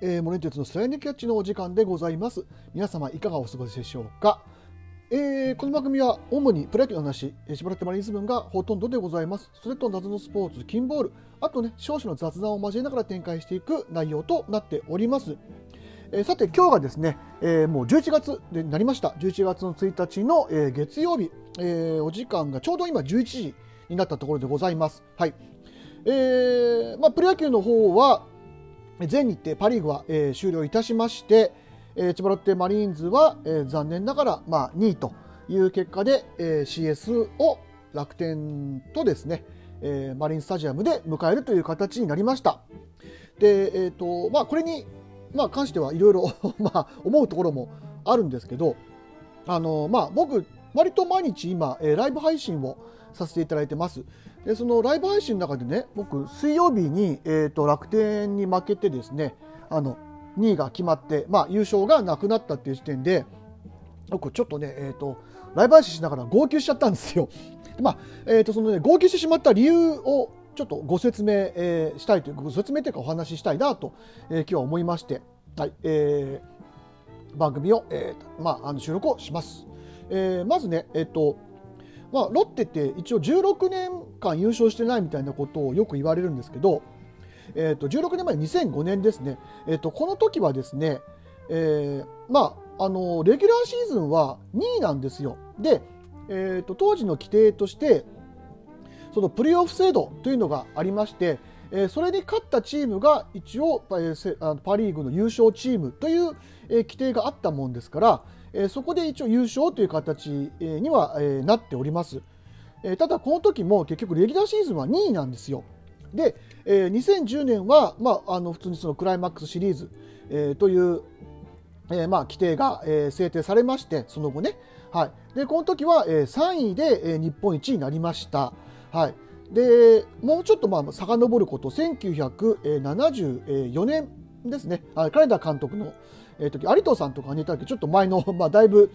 えー、モレンテツのスライドキャッチのお時間でございます。皆様いかがお過ごしでしょうか？えー、この番組は主にプロ野球の話、しばらくマリンズ分がほとんどでございます。それと謎のスポーツ、金ボール、あとね、少々の雑談を交えながら展開していく内容となっております。えー、さて、今日がですね、えー、もう11月になりました。11月の1日の、えー、月曜日、えー、お時間がちょうど今11時になったところでございます。はい。えー、まあ、プロ野球の方は、全日程パ・リーグは、えー、終了いたしまして、えー、千葉ロッテマリーンズは、えー、残念ながら、まあ、2位という結果で、えー、CS を楽天とですね、えー、マリンスタジアムで迎えるという形になりました。で、えーとまあ、これに、まあ、関してはいろいろ思うところもあるんですけど、あのまあ、僕、割と毎日今、えー、ライブ配信をさせていただいてます。でそのライブ配信の中でね僕水曜日に、えーと、楽天に負けてですねあの2位が決まって、まあ、優勝がなくなったっていう時点で僕ちょっとね、えーと、ライブ配信しながら号泣しちゃったんですよ。まあえーとそのね、号泣してしまった理由をちょっとご説明、えー、したいというご説明というかお話ししたいなと、えー、今日は思いまして、はいえー、番組を、えーまあ、あの収録をします。えー、まずね、えっ、ー、とまあ、ロッテって一応16年間優勝してないみたいなことをよく言われるんですけど、えー、と16年前2005年ですね、えー、とこの時はですね、えー、まああのレギュラーシーズンは2位なんですよ。で、えー、と当時の規定としてそのプレーオフ制度というのがありまして、え、それに勝ったチームが一応パリーグの優勝チームという、え、規定があったもんですからえそこで一応優勝という形には、えなっております。えただこの時も結局レギュラーシーズンは2位なんですよ。で、え2010年は、まあ、あの普通にそのクライマックスシリーズ、えという、えまあ、規定が、え制定されましてその後ね、はい、でこの時は、え3位で、え日本一になりました。はいでもうちょっとまあ遡ること1974年ですね金田監督の、えー、時有藤さんとかにいたけちょっと前の、まあ、だいぶ、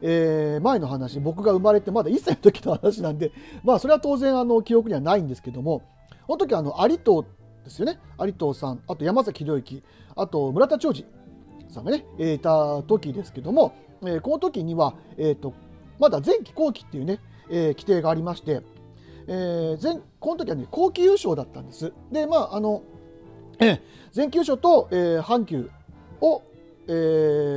えー、前の話僕が生まれてまだ1歳の時の話なんで、まあ、それは当然あの記憶にはないんですけどもこの時あの有藤ですよね。有藤さんあと山崎博之あと村田兆治さんがね、えー、いた時ですけども、えー、この時には、えーと、まだ前期後期っていうね、えー、規定がありまして、えー、前この時はね後期優勝だったんです。でまああの、えー、前期優勝と、えー、阪急をえ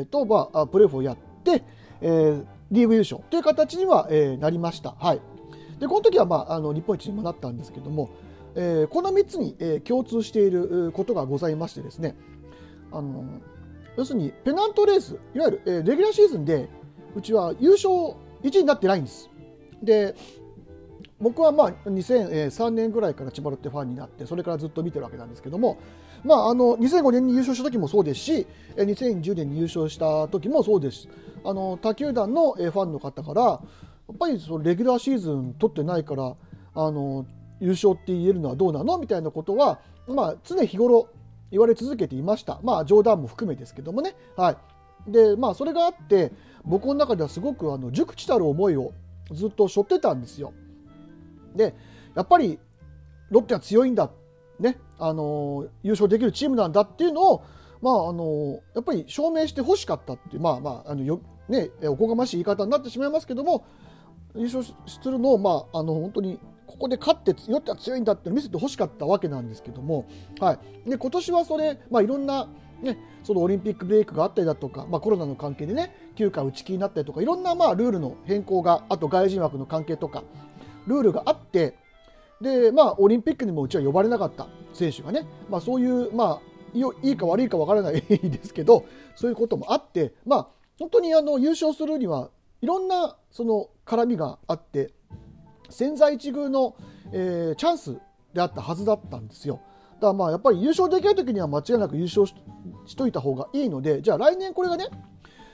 ー、と、まあ、プレーオフをやって、えー、リーグ優勝という形には、えー、なりました。はい。で、この時は、まあ、あの日本一にもなったんですけども、えー、この3つに、えー、共通していることがございましてですね、あの要するにペナントレース、いわゆる、えー、レギュラーシーズンで、うちは優勝1位になってないんです。で、僕はまあ2003年ぐらいから千葉ロッテファンになってそれからずっと見てるわけなんですけども、まあ、あの2005年に優勝した時もそうですし2010年に優勝した時もそうですあの他球団のファンの方からやっぱりそのレギュラーシーズン取ってないからあの優勝って言えるのはどうなのみたいなことは、まあ、常日頃言われ続けていました、まあ、冗談も含めですけどもね。はいでまあ、それがあって僕の中ではすごくあの熟知たる思いをずっと背負ってたんですよ。でやっぱりロッテは強いんだ、ね、あの優勝できるチームなんだっていうのを、まあ、あのやっぱり証明してほしかったっていう、まあまああのよね、おこがましい言い方になってしまいますけども優勝するのを、まあ、あの本当にここで勝ってロッテは強いんだって見せてほしかったわけなんですけども、はい、で今年はそれ、まあ、いろんなね、そのオリンピックブレイクがあったりだとか、まあ、コロナの関係でね休暇打ち切りになったりとかいろんなまあルールの変更があと外人枠の関係とかルールがあってで、まあ、オリンピックにもうちは呼ばれなかった選手がね、まあ、そういう、まあ、いいか悪いか分からないですけどそういうこともあって、まあ、本当にあの優勝するにはいろんなその絡みがあって千載一遇の、えー、チャンスであったはずだったんですよ。だからまあやっぱり優勝できる時には間違いなく優勝しといた方がいいのでじゃあ来年これがね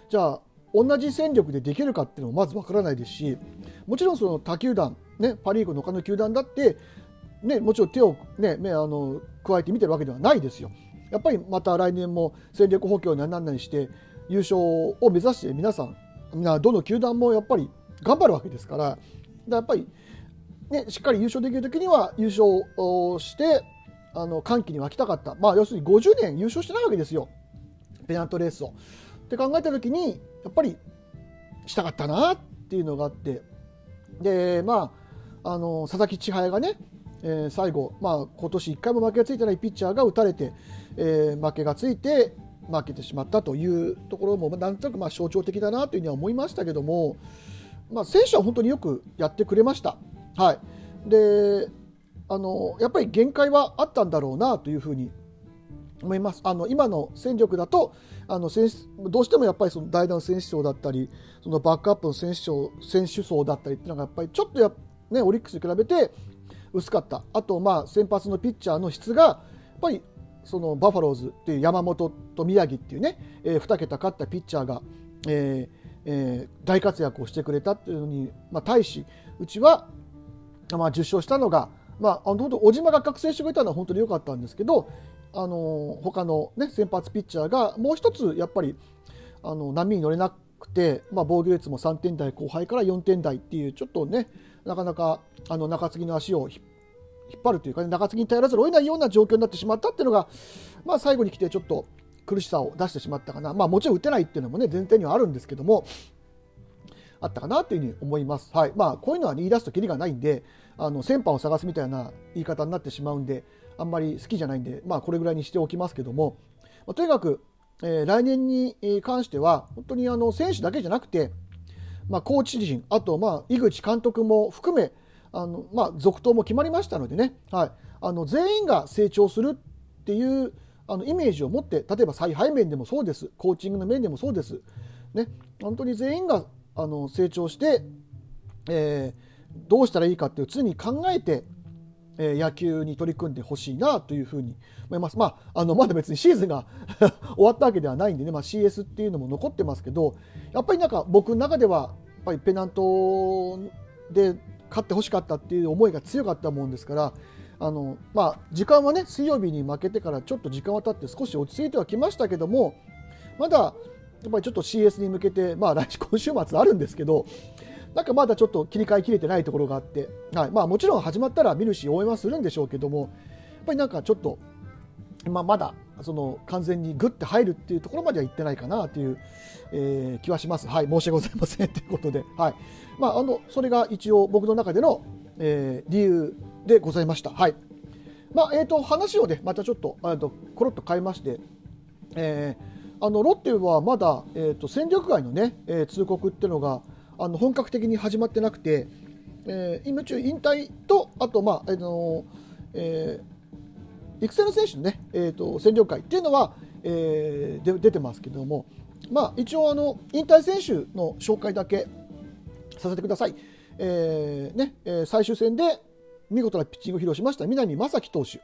じゃあ同じ戦力でできるかっていうのもまずわからないですしもちろんその他球団、ね、パ・リーグの他の球団だって、ね、もちろん手を、ね、目あの加えて見てるわけではないですよ。やっぱりまた来年も戦力補強な何々して優勝を目指して皆さんどの球団もやっぱり頑張るわけですからやっぱり、ね、しっかり優勝できる時には優勝して歓喜に沸きたかった、まあ、要するに50年優勝してないわけですよペナントレースを。って考えた時にやっぱりしたかったなっていうのがあってでまああの佐々木千早がね、えー、最後、まあ、今年1回も負けがついてないピッチャーが打たれて、えー、負けがついて負けてしまったというところもなんとなくまあ象徴的だなというふうには思いましたけども、まあ、選手は本当によくやってくれました。はい、であのやっぱり限界はあったんだろうなというふうに思います。あの今の戦力だとあの選どうしてもやっぱりその代打の選手層だったりそのバックアップの選手層選手層だったりっていうのがやっぱりちょっとや、ね、オリックスに比べて薄かった。あとまあ先発のピッチャーの質がやっぱりそのバファローズっていう山本と宮城っていうね、えー、2桁勝ったピッチャーが、えーえー、大活躍をしてくれたっていうのに、まあ、対しうちは、まあ、受賞したのが、まあ、あの小島が覚醒してくれたのは本当に良かったんですけどあの他の、ね、先発ピッチャーがもう一つやっぱりあの波に乗れなくて、まあ、防御率も3点台後輩から4点台っていうちょっとねなかなかあの中継ぎの足を引っ張るというか、ね、中継ぎに頼らざるを得ないような状況になってしまったっていうのが、まあ、最後に来てちょっと苦しさを出してしまったかな、まあ、もちろん打てないっていうのもね前提にはあるんですけどもあったかなというふうに思います。はい。まあ、こういうのは、言い出すときりがないんであの先般を探すみたいな言い方になってしまうんであんまり好きじゃないんで、まあ、これぐらいにしておきますけども、まあ、とにかく、えー、来年に関しては本当にあの選手だけじゃなくて、まあ、コーチ陣あと、まあ、井口監督も含めあの、まあ、続投も決まりましたのでね、はい、あの全員が成長するっていうあのイメージを持って例えば采配面でもそうです。コーチングの面でもそうです、ね、本当に全員があの成長して、えー、どうしたらいいかっていう常に考えてえ野球に取り組んでほしいなというふうに思います。まあ、あのまだ別にシーズンが 終わったわけではないんでね、まあ、CS っていうのも残ってますけどやっぱりなんか僕の中ではやっぱりペナントで勝ってほしかったっていう思いが強かったもんですからあの、まあ、時間はね水曜日に負けてからちょっと時間は経って少し落ち着いてはきましたけどもまだやっぱりちょっと CS に向けて、まあ、来週 今週末あるんですけどなんかまだちょっと切り替えきれてないところがあって、はい。まあ、もちろん始まったら見るし応援はするんでしょうけどもやっぱりなんかちょっと、まあ、まだその完全にグッて入るっていうところまでは行ってないかなという、えー、気はします。はい、申し訳ございませんということで、はい。まあ、あのそれが一応僕の中での、えー、理由でございました。はい。まあえーと、話をねまたちょっとあとコロッと変えまして、えー、あのロッテはまだ、えーと、戦力外のね、えー、通告っていうのがあの本格的に始まってなくて、えー、今中引退とあと、まああのえー、育成の選手のね、えーと、戦力会っていうのは、えー、で出てますけども、まあ、一応あの引退選手の紹介だけさせてください。えーねえー、最終戦で見事なピッチングを披露しました南正樹投手、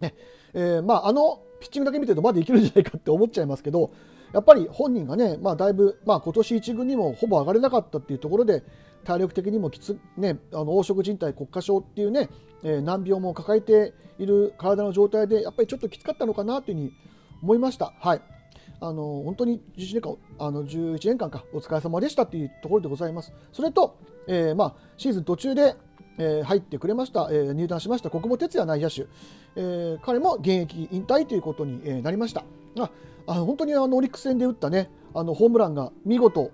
ねえーまあ、あのピッチングだけ見てるとまだいけるんじゃないかって思っちゃいますけど、やっぱり本人がね、まあ、だいぶ、まあ、今年1軍にもほぼ上がれなかったっていうところで、体力的にもきつ、ね、あの黄色人体骨化症っていうね、えー、難病も抱えている体の状態で、やっぱりちょっときつかったのかなというふうに思いました。はいあの本当に11年間あの11年間かお疲れ様でしたというところでございます。それと、えーまあ、シーズン途中で、えー、入ってくれました、えー、入団しました国母哲也内野手、えー、彼も現役引退ということに、なりました。ああ本当にあのオリックス戦で打ったねあのホームランが見事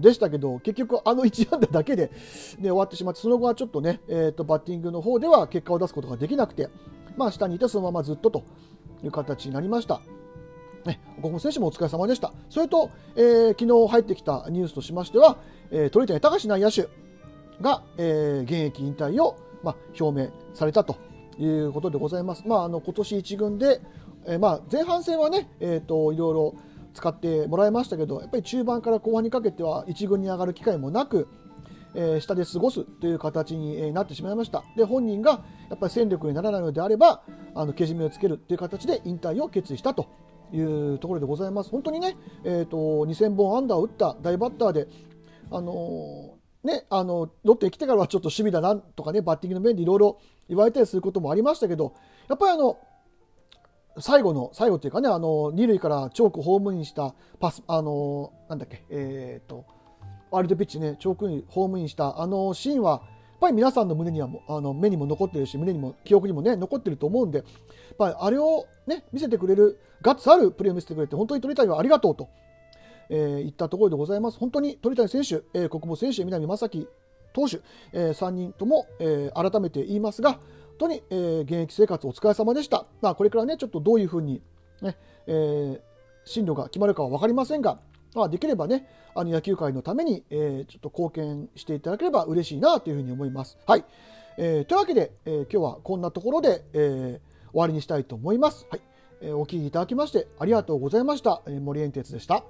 でしたけど結局あの1安打だけで、ね、終わってしまってその後はちょっとね、えーと、バッティングの方では結果を出すことができなくて、まあ、下にいてそのままずっとという形になりました。ね、岡本選手もお疲れ様でした。それと、えー、昨日入ってきたニュースとしましては、えー、鳥谷隆内野手が、えー、現役引退を、まあ、表明されたということでございます。まあ、あの今年1軍でえー、まあ前半戦はね、えーと、いろいろ使ってもらいましたけどやっぱり中盤から後半にかけては1軍に上がる機会もなく、えー、下で過ごすという形になってしまいましたで本人がやっぱり戦力にならないのであればあのけじめをつけるという形で引退を決意したというところでございます本当にね、えーと、2000本アンダーを打った大バッターであのーね、あのロッテに来てからはちょっと守備だなとかねバッティングの面でいろいろ言われたりすることもありましたけどやっぱりあの最後の最後っていうかねあの二塁からチョークホームインしたパスあのなんだっけえっ、ー、とワイルドピッチねチョークにホームインしたあのシーンはやっぱり皆さんの胸にはあの目にも残ってるし胸にも記憶にもね残ってると思うんでやっぱりあれをね見せてくれるガッツあるプレーを見せてくれて本当に鳥谷はありがとうと、えー、言ったところでございます本当に鳥谷選手、えー、国母選手南正樹投手、えー、3人とも、えー、改めて言いますが本当に、えー、現役生活お疲れ様でした、まあ、これからねちょっとどういうふうにね、えー、進路が決まるかは分かりませんがまあ、できればね、あの野球界のために、えー、ちょっと貢献していただければ嬉しいなというふうに思います。はい。えー、というわけで、えー、今日はこんなところで、えー、終わりにしたいと思います。はい。えー、お聞きいただきましてありがとうございました。えー、森エンテツでした。